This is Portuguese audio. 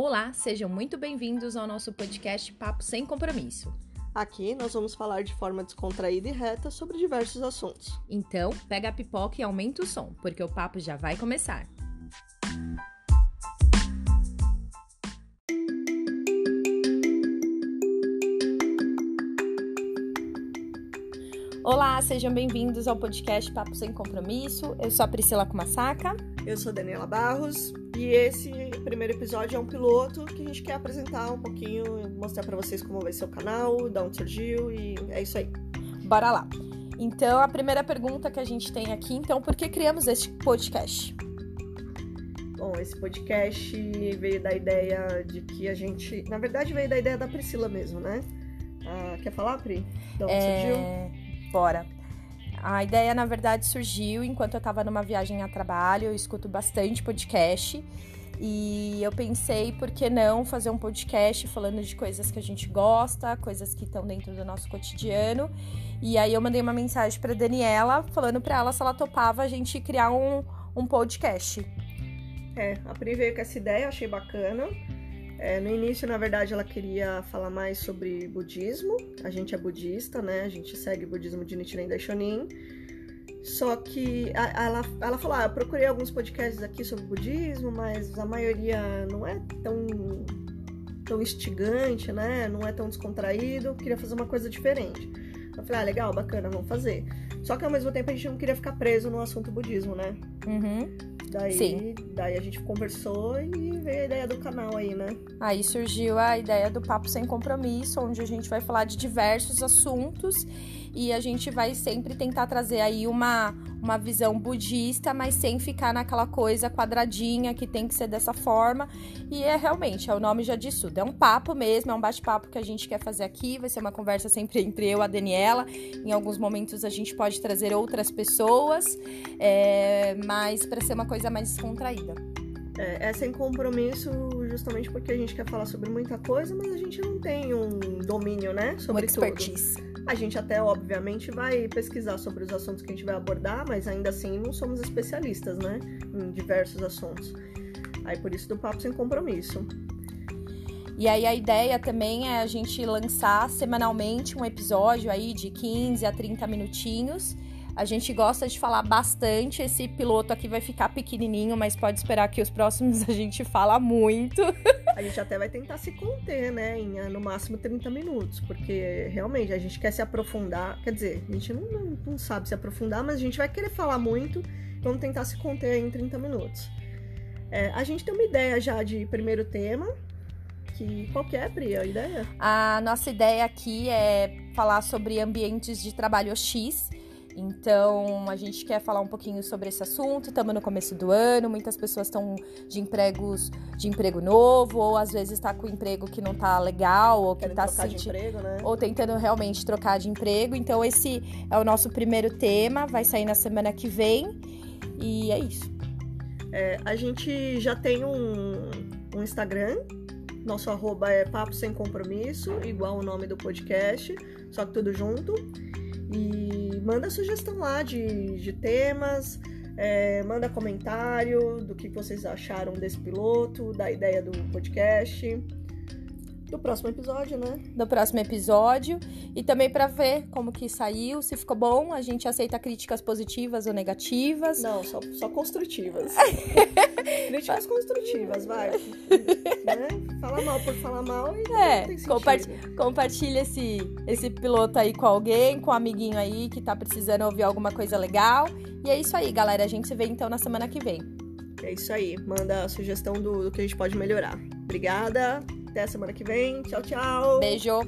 Olá, sejam muito bem-vindos ao nosso podcast Papo Sem Compromisso. Aqui nós vamos falar de forma descontraída e reta sobre diversos assuntos. Então, pega a pipoca e aumenta o som, porque o papo já vai começar. Olá, sejam bem-vindos ao podcast Papo Sem Compromisso. Eu sou a Priscila Kumasaka. Eu sou Daniela Barros e esse primeiro episódio é um piloto que a gente quer apresentar um pouquinho, mostrar para vocês como vai ser o canal, de onde surgiu e é isso aí. Bora lá. Então, a primeira pergunta que a gente tem aqui, então, por que criamos este podcast? Bom, esse podcast veio da ideia de que a gente, na verdade, veio da ideia da Priscila mesmo, né? Ah, quer falar, Pri? De onde é... surgiu? Bora. A ideia, na verdade, surgiu enquanto eu estava numa viagem a trabalho. Eu escuto bastante podcast. E eu pensei, por que não fazer um podcast falando de coisas que a gente gosta, coisas que estão dentro do nosso cotidiano. E aí eu mandei uma mensagem para Daniela, falando para ela se ela topava a gente criar um, um podcast. É, a Pri veio com essa ideia, achei bacana. É, no início, na verdade, ela queria falar mais sobre budismo. A gente é budista, né? A gente segue o budismo de Nichiren Daishonin. Só que ela, ela falou: ah, eu procurei alguns podcasts aqui sobre budismo, mas a maioria não é tão, tão instigante, né? Não é tão descontraído. Queria fazer uma coisa diferente. Eu falei: ah, legal, bacana, vamos fazer. Só que ao mesmo tempo a gente não queria ficar preso no assunto budismo, né? Uhum. Daí, Sim. daí a gente conversou e veio a ideia do canal aí, né? Aí surgiu a ideia do Papo Sem Compromisso, onde a gente vai falar de diversos assuntos e a gente vai sempre tentar trazer aí uma, uma visão budista, mas sem ficar naquela coisa quadradinha que tem que ser dessa forma. E é realmente, é o nome já diz tudo. É um papo mesmo, é um bate-papo que a gente quer fazer aqui. Vai ser uma conversa sempre entre eu e a Daniela. Em alguns momentos a gente pode trazer outras pessoas, é, mas para ser uma coisa mais descontraída. É, é sem compromisso, justamente porque a gente quer falar sobre muita coisa, mas a gente não tem um domínio, né? Sobre Uma expertise. Tudo. A gente até, obviamente, vai pesquisar sobre os assuntos que a gente vai abordar, mas ainda assim não somos especialistas, né? Em diversos assuntos. Aí por isso do Papo Sem Compromisso. E aí a ideia também é a gente lançar semanalmente um episódio aí de 15 a 30 minutinhos a gente gosta de falar bastante. Esse piloto aqui vai ficar pequenininho, mas pode esperar que os próximos a gente fala muito. A gente até vai tentar se conter, né? Em ah, no máximo 30 minutos, porque realmente a gente quer se aprofundar. Quer dizer, a gente não, não, não sabe se aprofundar, mas a gente vai querer falar muito. Vamos tentar se conter em 30 minutos. É, a gente tem uma ideia já de primeiro tema, que qual que é, Pri, a ideia? A nossa ideia aqui é falar sobre ambientes de trabalho X então, a gente quer falar um pouquinho sobre esse assunto. Estamos no começo do ano, muitas pessoas estão de empregos de emprego novo, ou às vezes está com emprego que não está legal, ou que está sentindo, né? ou tentando realmente trocar de emprego. Então, esse é o nosso primeiro tema, vai sair na semana que vem. E é isso. É, a gente já tem um, um Instagram, nosso arroba é Papo Sem Compromisso, igual o nome do podcast, só que tudo junto. E manda sugestão lá de, de temas, é, manda comentário do que vocês acharam desse piloto, da ideia do podcast do próximo episódio, né? Do próximo episódio. E também para ver como que saiu, se ficou bom. A gente aceita críticas positivas ou negativas. Não, só, só construtivas. críticas construtivas, vai. né? Fala mal por falar mal e é, não compartilha, compartilha esse, esse piloto aí com alguém, com um amiguinho aí que tá precisando ouvir alguma coisa legal. E é isso aí, galera. A gente se vê então na semana que vem. É isso aí. Manda a sugestão do, do que a gente pode melhorar. Obrigada. Até semana que vem. Tchau, tchau. Beijo.